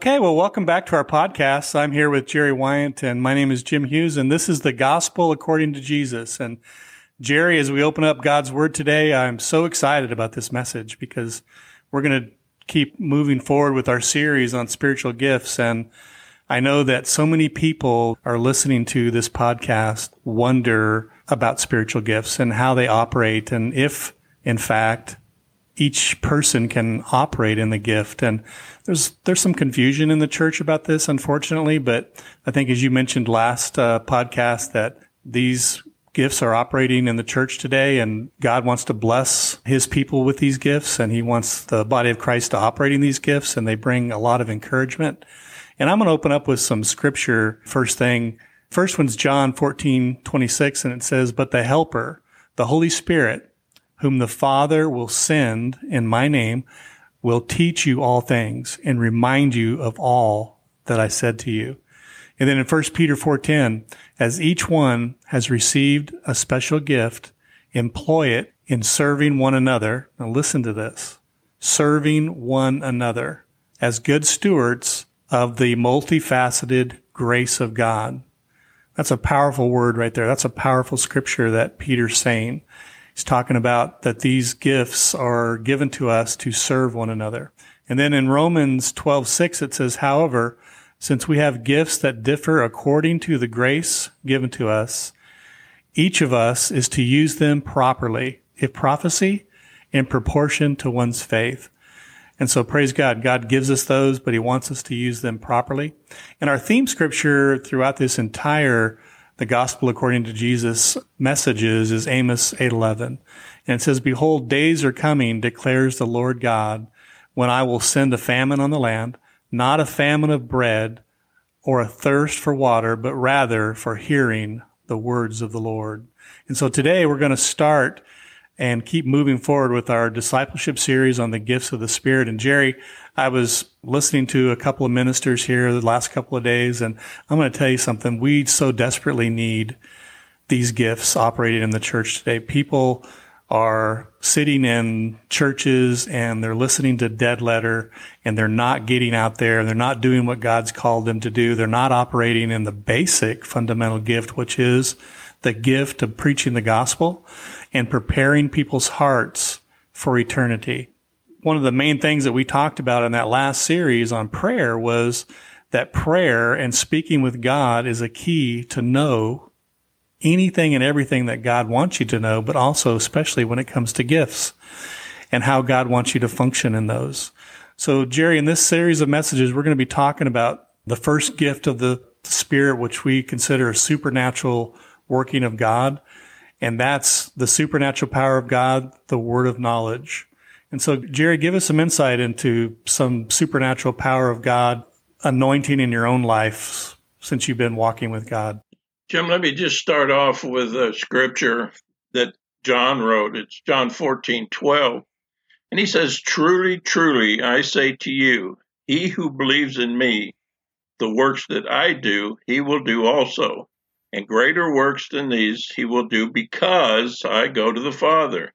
Okay, well, welcome back to our podcast. I'm here with Jerry Wyant, and my name is Jim Hughes, and this is the Gospel according to Jesus. And Jerry, as we open up God's Word today, I'm so excited about this message because we're going to keep moving forward with our series on spiritual gifts. And I know that so many people are listening to this podcast wonder about spiritual gifts and how they operate, and if, in fact, each person can operate in the gift. And there's there's some confusion in the church about this, unfortunately. But I think, as you mentioned last uh, podcast, that these gifts are operating in the church today, and God wants to bless His people with these gifts, and He wants the body of Christ to operate in these gifts, and they bring a lot of encouragement. And I'm going to open up with some scripture first thing. First one's John 14, 26, and it says, But the Helper, the Holy Spirit, whom the Father will send in my name, will teach you all things and remind you of all that I said to you. And then in 1 Peter 4:10, as each one has received a special gift, employ it in serving one another. Now listen to this. Serving one another as good stewards of the multifaceted grace of God. That's a powerful word right there. That's a powerful scripture that Peter's saying. He's talking about that these gifts are given to us to serve one another. And then in Romans 12, 6, it says, however, since we have gifts that differ according to the grace given to us, each of us is to use them properly. If prophecy, in proportion to one's faith. And so praise God. God gives us those, but he wants us to use them properly. And our theme scripture throughout this entire the gospel according to Jesus messages is Amos 8:11. And it says, "Behold, days are coming, declares the Lord God, when I will send a famine on the land, not a famine of bread or a thirst for water, but rather for hearing the words of the Lord." And so today we're going to start and keep moving forward with our discipleship series on the gifts of the Spirit. And Jerry, I was listening to a couple of ministers here the last couple of days, and I'm going to tell you something. We so desperately need these gifts operating in the church today. People are sitting in churches and they're listening to dead letter and they're not getting out there. They're not doing what God's called them to do. They're not operating in the basic fundamental gift, which is the gift of preaching the gospel and preparing people's hearts for eternity. One of the main things that we talked about in that last series on prayer was that prayer and speaking with God is a key to know anything and everything that God wants you to know, but also especially when it comes to gifts and how God wants you to function in those. So, Jerry, in this series of messages, we're going to be talking about the first gift of the Spirit, which we consider a supernatural working of God. And that's the supernatural power of God, the word of knowledge. And so, Jerry, give us some insight into some supernatural power of God anointing in your own life since you've been walking with God. Jim, let me just start off with a scripture that John wrote. It's John 14, 12. And he says, Truly, truly, I say to you, he who believes in me, the works that I do, he will do also and greater works than these he will do because I go to the Father.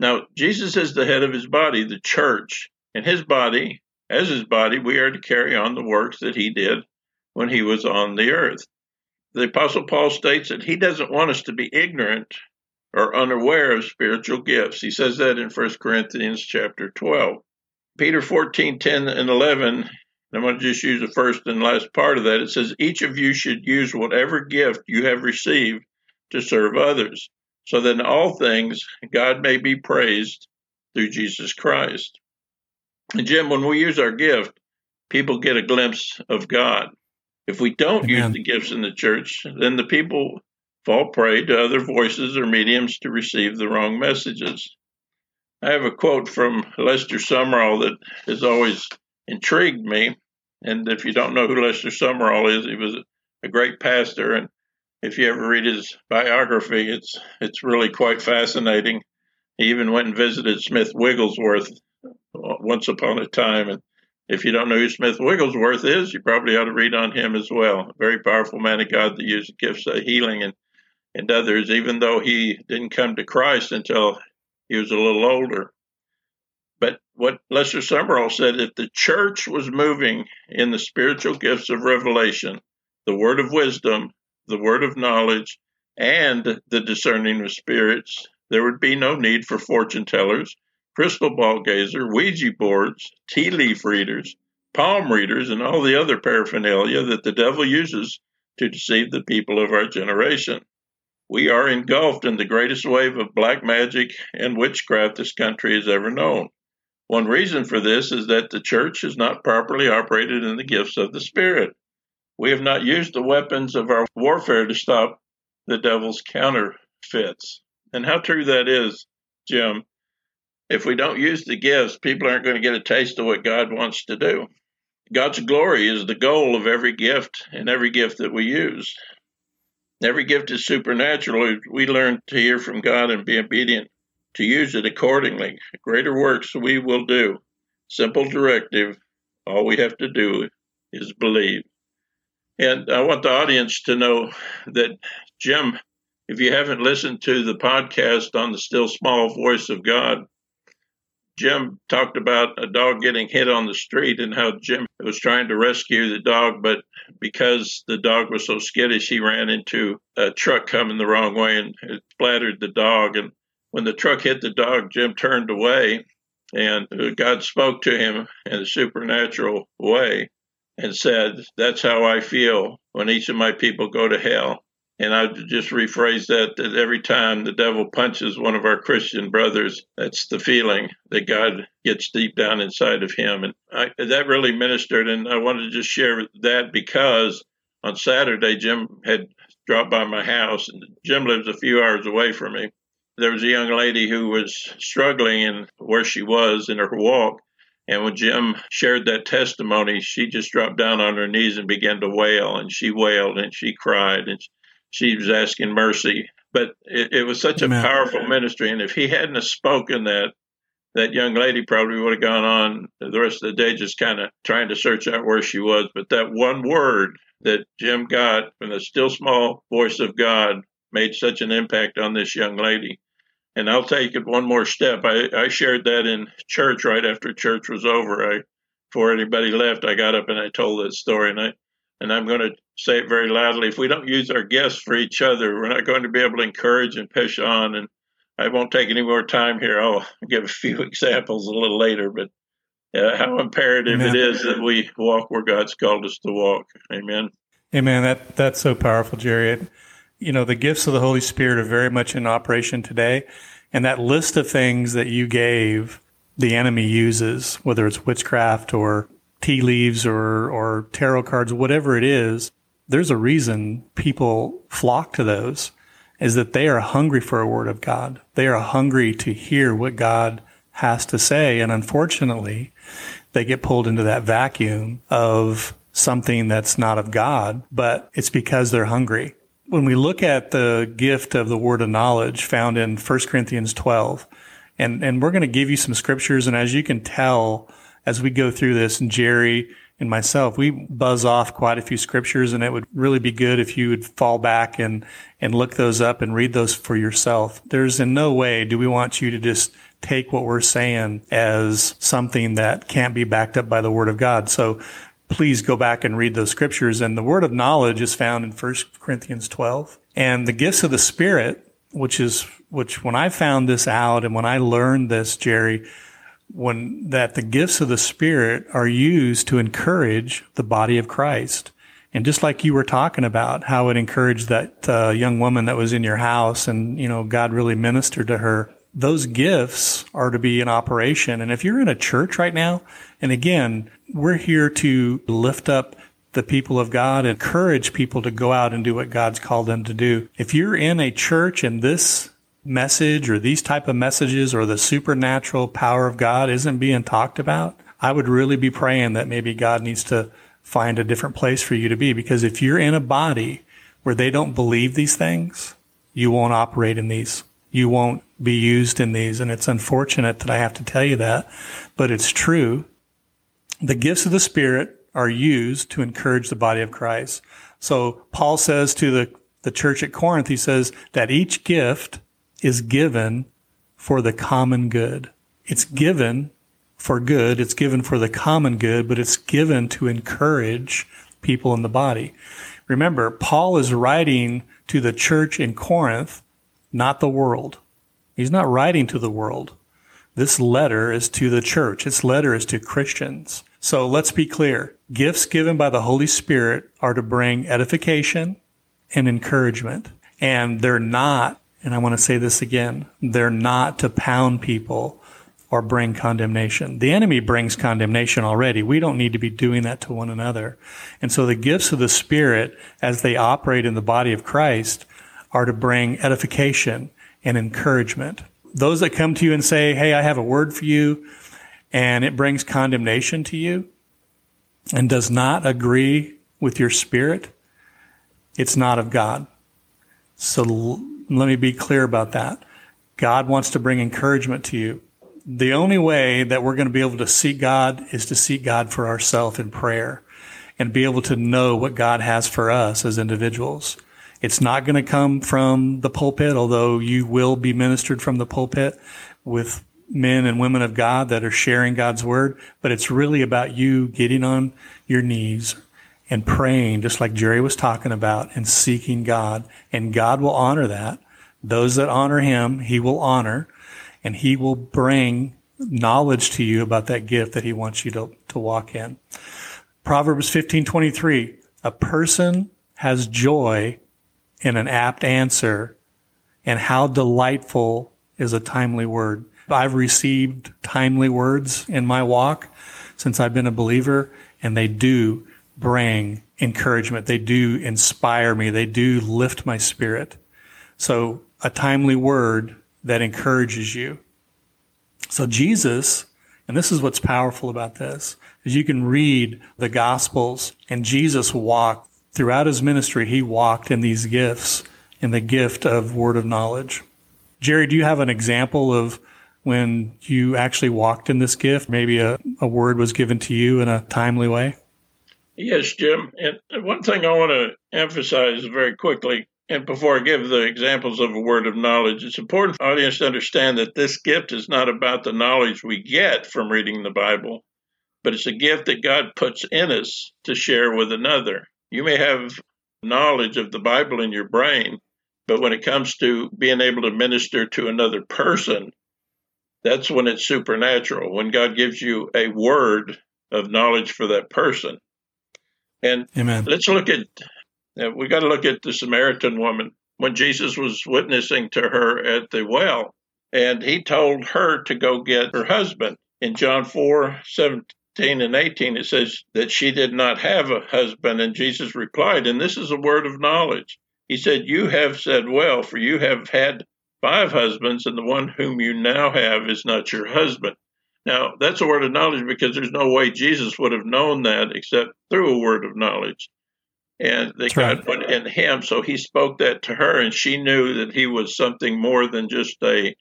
Now, Jesus is the head of his body, the church, and his body, as his body, we are to carry on the works that he did when he was on the earth. The Apostle Paul states that he doesn't want us to be ignorant or unaware of spiritual gifts. He says that in 1 Corinthians chapter 12. Peter 14, 10 and 11 I'm going to just use the first and last part of that. It says, Each of you should use whatever gift you have received to serve others, so that in all things God may be praised through Jesus Christ. And Jim, when we use our gift, people get a glimpse of God. If we don't Amen. use the gifts in the church, then the people fall prey to other voices or mediums to receive the wrong messages. I have a quote from Lester Sumrall that has always intrigued me. And if you don't know who Lester Sumrall is, he was a great pastor. And if you ever read his biography, it's it's really quite fascinating. He even went and visited Smith Wigglesworth uh, once upon a time. And if you don't know who Smith Wigglesworth is, you probably ought to read on him as well. A very powerful man of God that used gifts of healing and, and others, even though he didn't come to Christ until he was a little older. But what Lester Sumrall said if the church was moving in the spiritual gifts of revelation, the word of wisdom, the word of knowledge, and the discerning of spirits, there would be no need for fortune tellers, crystal ball gazer, Ouija boards, tea leaf readers, palm readers, and all the other paraphernalia that the devil uses to deceive the people of our generation. We are engulfed in the greatest wave of black magic and witchcraft this country has ever known. One reason for this is that the church has not properly operated in the gifts of the Spirit. We have not used the weapons of our warfare to stop the devil's counterfeits. And how true that is, Jim. If we don't use the gifts, people aren't going to get a taste of what God wants to do. God's glory is the goal of every gift and every gift that we use. Every gift is supernatural. We learn to hear from God and be obedient to use it accordingly. Greater works we will do. Simple directive. All we have to do is believe. And I want the audience to know that Jim, if you haven't listened to the podcast on the still small voice of God, Jim talked about a dog getting hit on the street and how Jim was trying to rescue the dog, but because the dog was so skittish, he ran into a truck coming the wrong way and it splattered the dog. And when the truck hit the dog, Jim turned away and God spoke to him in a supernatural way and said, That's how I feel when each of my people go to hell. And I just rephrase that that every time the devil punches one of our Christian brothers, that's the feeling that God gets deep down inside of him. And I, that really ministered. And I wanted to just share that because on Saturday, Jim had dropped by my house, and Jim lives a few hours away from me. There was a young lady who was struggling in where she was in her walk. And when Jim shared that testimony, she just dropped down on her knees and began to wail. And she wailed and she cried. And she was asking mercy. But it, it was such a powerful ministry. And if he hadn't spoken that, that young lady probably would have gone on the rest of the day just kind of trying to search out where she was. But that one word that Jim got from the still small voice of God made such an impact on this young lady. And I'll take it one more step. I, I shared that in church right after church was over. I, before anybody left, I got up and I told that story. And I, and I'm going to say it very loudly. If we don't use our gifts for each other, we're not going to be able to encourage and push on. And I won't take any more time here. I'll give a few examples a little later, but uh, how imperative Amen. it is that we walk where God's called us to walk. Amen. Amen. That that's so powerful, Jerry. You know, the gifts of the Holy Spirit are very much in operation today, and that list of things that you gave, the enemy uses, whether it's witchcraft or tea leaves or, or tarot cards, whatever it is, there's a reason people flock to those is that they are hungry for a word of God. They are hungry to hear what God has to say. And unfortunately, they get pulled into that vacuum of something that's not of God, but it's because they're hungry. When we look at the gift of the word of knowledge found in 1 Corinthians 12, and, and we're going to give you some scriptures. And as you can tell, as we go through this, and Jerry and myself, we buzz off quite a few scriptures, and it would really be good if you would fall back and and look those up and read those for yourself. There's in no way do we want you to just take what we're saying as something that can't be backed up by the Word of God. So please go back and read those scriptures. And the word of knowledge is found in 1 Corinthians 12. And the gifts of the Spirit, which is, which when I found this out and when I learned this, Jerry, when that the gifts of the Spirit are used to encourage the body of Christ. And just like you were talking about how it encouraged that uh, young woman that was in your house and, you know, God really ministered to her, those gifts are to be in operation. And if you're in a church right now, and again, we're here to lift up the people of God, encourage people to go out and do what God's called them to do. If you're in a church and this message or these type of messages or the supernatural power of God isn't being talked about, I would really be praying that maybe God needs to find a different place for you to be. Because if you're in a body where they don't believe these things, you won't operate in these. You won't be used in these. And it's unfortunate that I have to tell you that, but it's true. The gifts of the Spirit are used to encourage the body of Christ. So Paul says to the, the church at Corinth, he says that each gift is given for the common good. It's given for good. It's given for the common good, but it's given to encourage people in the body. Remember, Paul is writing to the church in Corinth, not the world. He's not writing to the world. This letter is to the church. This letter is to Christians. So let's be clear. Gifts given by the Holy Spirit are to bring edification and encouragement. And they're not, and I want to say this again, they're not to pound people or bring condemnation. The enemy brings condemnation already. We don't need to be doing that to one another. And so the gifts of the Spirit, as they operate in the body of Christ, are to bring edification and encouragement. Those that come to you and say, Hey, I have a word for you, and it brings condemnation to you and does not agree with your spirit, it's not of God. So l- let me be clear about that. God wants to bring encouragement to you. The only way that we're going to be able to seek God is to seek God for ourselves in prayer and be able to know what God has for us as individuals. It's not going to come from the pulpit, although you will be ministered from the pulpit with men and women of God that are sharing God's word, but it's really about you getting on your knees and praying, just like Jerry was talking about, and seeking God. And God will honor that. Those that honor him, he will honor, and he will bring knowledge to you about that gift that he wants you to, to walk in. Proverbs 15:23 A person has joy in an apt answer, and how delightful is a timely word. I've received timely words in my walk since I've been a believer, and they do bring encouragement. They do inspire me. They do lift my spirit. So a timely word that encourages you. So Jesus, and this is what's powerful about this, is you can read the gospels and Jesus walked throughout his ministry, he walked in these gifts, in the gift of word of knowledge. Jerry, do you have an example of when you actually walked in this gift? Maybe a, a word was given to you in a timely way? Yes, Jim. And one thing I want to emphasize very quickly, and before I give the examples of a word of knowledge, it's important for audience to understand that this gift is not about the knowledge we get from reading the Bible, but it's a gift that God puts in us to share with another. You may have knowledge of the Bible in your brain, but when it comes to being able to minister to another person, that's when it's supernatural, when God gives you a word of knowledge for that person. And Amen. let's look at, we got to look at the Samaritan woman when Jesus was witnessing to her at the well, and he told her to go get her husband. In John 4 17, 17 and 18, it says that she did not have a husband. And Jesus replied, and this is a word of knowledge. He said, You have said well, for you have had five husbands, and the one whom you now have is not your husband. Now, that's a word of knowledge because there's no way Jesus would have known that except through a word of knowledge. And that God right. put in him. So he spoke that to her, and she knew that he was something more than just a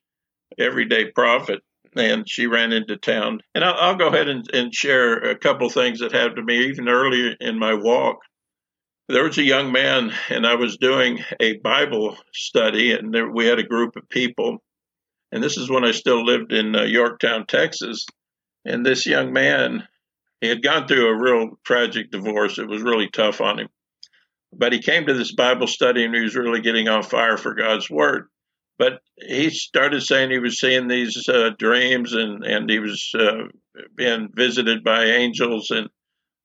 everyday prophet and she ran into town. And I'll, I'll go ahead and, and, share a couple things that happened to me even earlier in my walk. There was a young man, and I was doing a Bible study, and there, we had a group of people. And this is when I still lived in uh, Yorktown, Texas. And this young man, he had gone through a real tragic divorce. It was really tough on him. But he came to this Bible study and he was really getting on fire for God's word. But he started saying he was seeing these uh, dreams and, and he was uh, being visited by angels and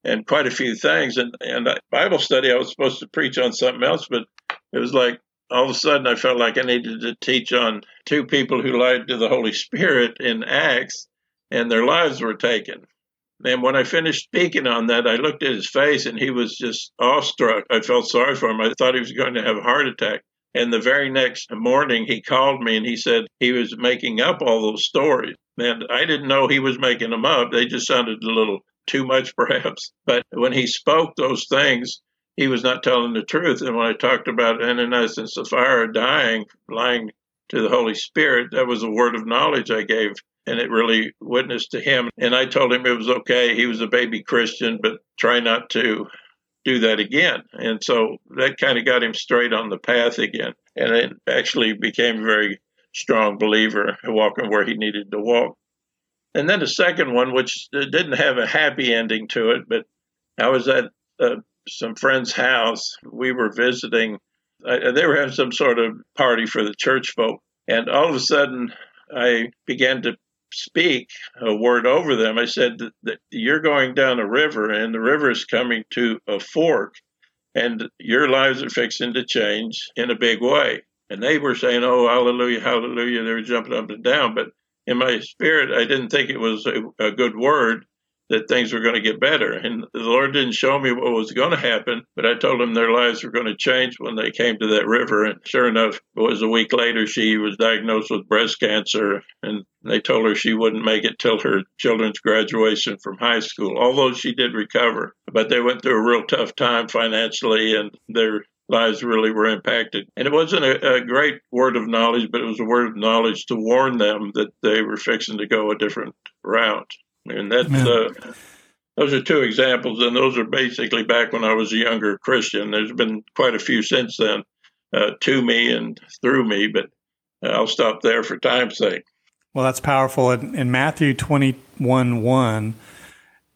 and quite a few things. And and Bible study, I was supposed to preach on something else, but it was like all of a sudden I felt like I needed to teach on two people who lied to the Holy Spirit in Acts, and their lives were taken. And when I finished speaking on that, I looked at his face and he was just awestruck. I felt sorry for him. I thought he was going to have a heart attack. And the very next morning, he called me and he said he was making up all those stories. And I didn't know he was making them up. They just sounded a little too much, perhaps. But when he spoke those things, he was not telling the truth. And when I talked about Ananias and Sapphira dying, lying to the Holy Spirit, that was a word of knowledge I gave. And it really witnessed to him. And I told him it was okay. He was a baby Christian, but try not to do that again. And so that kind of got him straight on the path again. And it actually became a very strong believer walking where he needed to walk. And then the second one, which didn't have a happy ending to it, but I was at uh, some friend's house. We were visiting. They were having some sort of party for the church folk. And all of a sudden, I began to speak a word over them. I said you're going down a river, and the river is coming to a fork, and your lives are fixing to change in a big way. And they were saying, Oh, hallelujah, hallelujah. They were jumping up and down. But in my spirit, I didn't think it was a, a good word that things were going to get better. And the Lord didn't show me what was going to happen, but I told them their lives were going to change when they came to that river. And sure enough, it was a week later, she was diagnosed with breast cancer, and they told her she wouldn't make it till her children's graduation from high school, although she did recover. But they went through a real tough time financially, and their lives really were impacted. And it wasn't a, a, great word of knowledge, but it was a word of knowledge to warn them that they were fixing to go a different route. And that's uh, those are two examples, and those are basically back when I was a younger Christian. There's been quite a few since then uh, to me and through me, but uh, I'll stop there for time's sake. Well, that's powerful. In, in Matthew 21 1,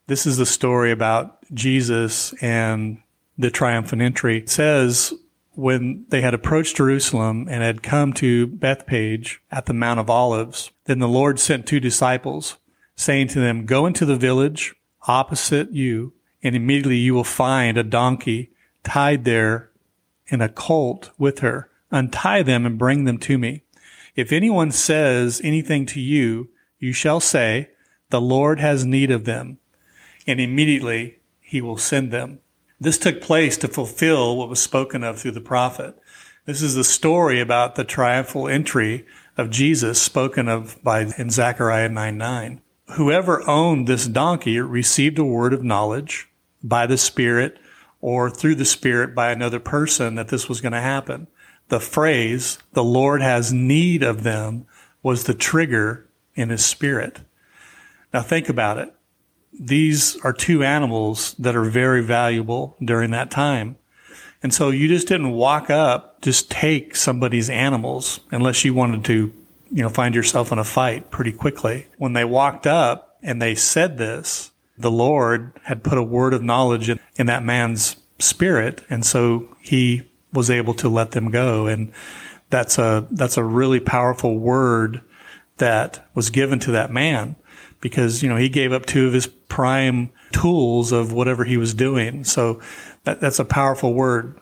this is the story about Jesus and the triumphant entry. It says, when they had approached Jerusalem and had come to Bethphage at the Mount of Olives, then the Lord sent two disciples saying to them, Go into the village opposite you, and immediately you will find a donkey tied there and a colt with her. Untie them and bring them to me. If anyone says anything to you, you shall say, The Lord has need of them, and immediately he will send them. This took place to fulfill what was spoken of through the prophet. This is the story about the triumphal entry of Jesus spoken of by in Zechariah 9 9 whoever owned this donkey received a word of knowledge by the Spirit or through the Spirit by another person that this was going to happen. The phrase, the Lord has need of them, was the trigger in his spirit. Now think about it. These are two animals that are very valuable during that time. And so you just didn't walk up, just take somebody's animals unless you wanted to you know, find yourself in a fight pretty quickly. When they walked up and they said this, the Lord had put a word of knowledge in, in that man's spirit. And so he was able to let them go. And that's a, that's a really powerful word that was given to that man because, you know, he gave up two of his prime tools of whatever he was doing. So that, that's a powerful word.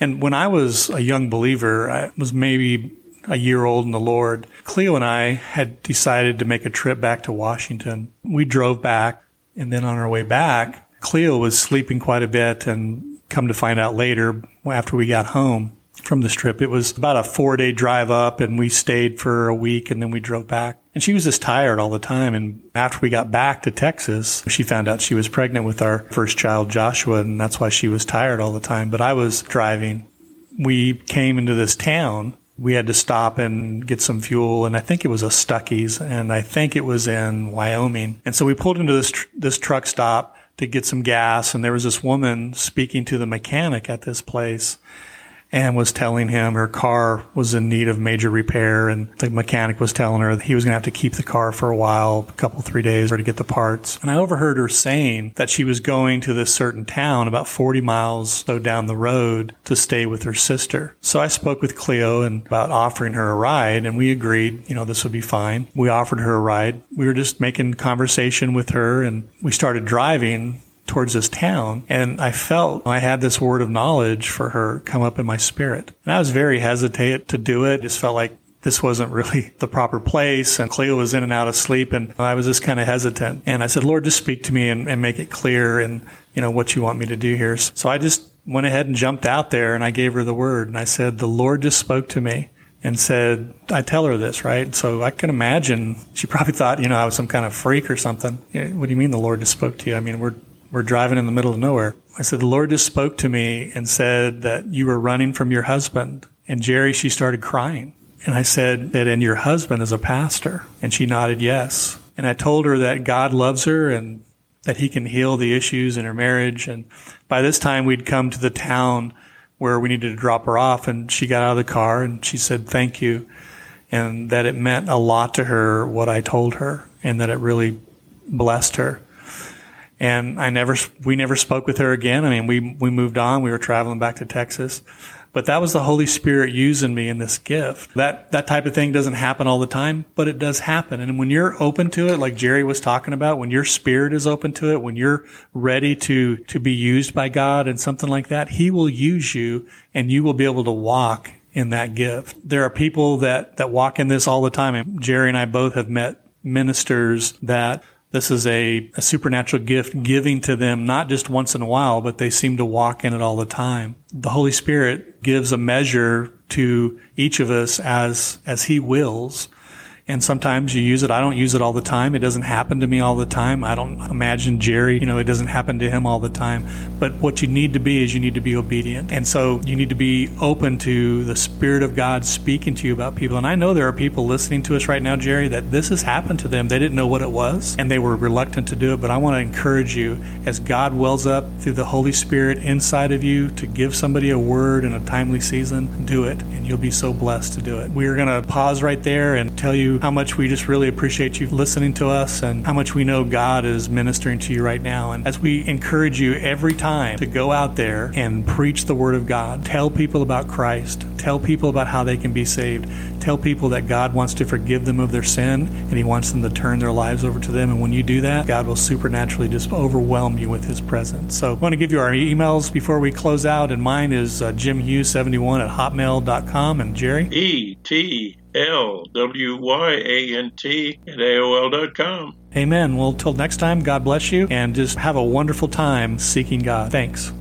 And when I was a young believer, I was maybe a year old in the Lord, Cleo and I had decided to make a trip back to Washington. We drove back, and then on our way back, Cleo was sleeping quite a bit, and come to find out later, after we got home from this trip, it was about a four day drive up, and we stayed for a week, and then we drove back. And she was just tired all the time. And after we got back to Texas, she found out she was pregnant with our first child, Joshua, and that's why she was tired all the time. But I was driving. We came into this town we had to stop and get some fuel, and I think it was a Stuckey's, and I think it was in Wyoming. And so we pulled into this tr- this truck stop to get some gas, and there was this woman speaking to the mechanic at this place, and was telling him her car was in need of major repair. And the mechanic was telling her he was going to have to keep the car for a while, a couple, three days, or to get the parts. And I overheard her saying that she was going to this certain town about 40 miles so down the road to stay with her sister. So I spoke with Cleo and about offering her a ride, and we agreed, you know, this would be fine. We offered her a ride. We were just making conversation with her, and we started driving towards this town. And I felt I had this word of knowledge for her come up in my spirit. And I was very hesitant to do it. Just felt like this wasn't really the proper place. And Cleo was in and out of sleep. And I was just kind of hesitant. And I said, Lord, just speak to me and, and make it clear and, you know, what you want me to do here. So I just went ahead and jumped out there and I gave her the word. And I said, the Lord just spoke to me and said, I tell her this, right? So I can imagine she probably thought, you know, I was some kind of freak or something. What do you mean the Lord just spoke to you? I mean, we're we're driving in the middle of nowhere. I said, the Lord just spoke to me and said that you were running from your husband. And Jerry, she started crying. And I said that, and your husband is a pastor. And she nodded yes. And I told her that God loves her and that he can heal the issues in her marriage. And by this time, we'd come to the town where we needed to drop her off. And she got out of the car and she said, thank you. And that it meant a lot to her what I told her and that it really blessed her. And I never, we never spoke with her again. I mean, we, we moved on. We were traveling back to Texas. But that was the Holy Spirit using me in this gift. That that type of thing doesn't happen all the time, but it does happen. And when you're open to it, like Jerry was talking about, when your spirit is open to it, when you're ready to to be used by God and something like that, He will use you, and you will be able to walk in that gift. There are people that that walk in this all the time. And Jerry and I both have met ministers that this is a, a, supernatural gift giving to them, not just once in a while, but they seem to walk in it all the time. The Holy Spirit gives a measure to each of us as, as He wills. And sometimes you use it. I don't use it all the time. It doesn't happen to me all the time. I don't imagine Jerry, you know, it doesn't happen to him all the time. But what you need to be is you need to be obedient. And so you need to be open to the Spirit of God speaking to you about people. And I know there are people listening to us right now, Jerry, that this has happened to them. They didn't know what it was and they were reluctant to do it. But I want to encourage you as God wells up through the Holy Spirit inside of you to give somebody a word in a timely season, do it. And you'll be so blessed to do it. We're going to pause right there and tell you how much we just really appreciate you listening to us and how much we know God is ministering to you right now. And as we encourage you every time to go out there and preach the Word of God, tell people about Christ, tell people about how they can be saved, tell people that God wants to forgive them of their sin and He wants them to turn their lives over to them. And when you do that, God will supernaturally just overwhelm you with His presence. So I want to give you our emails before we close out. And mine is uh, jimhughes71 at hotmail.com. And Jerry? E T L W Y A N T at AOL.com. Amen. Well, till next time, God bless you and just have a wonderful time seeking God. Thanks.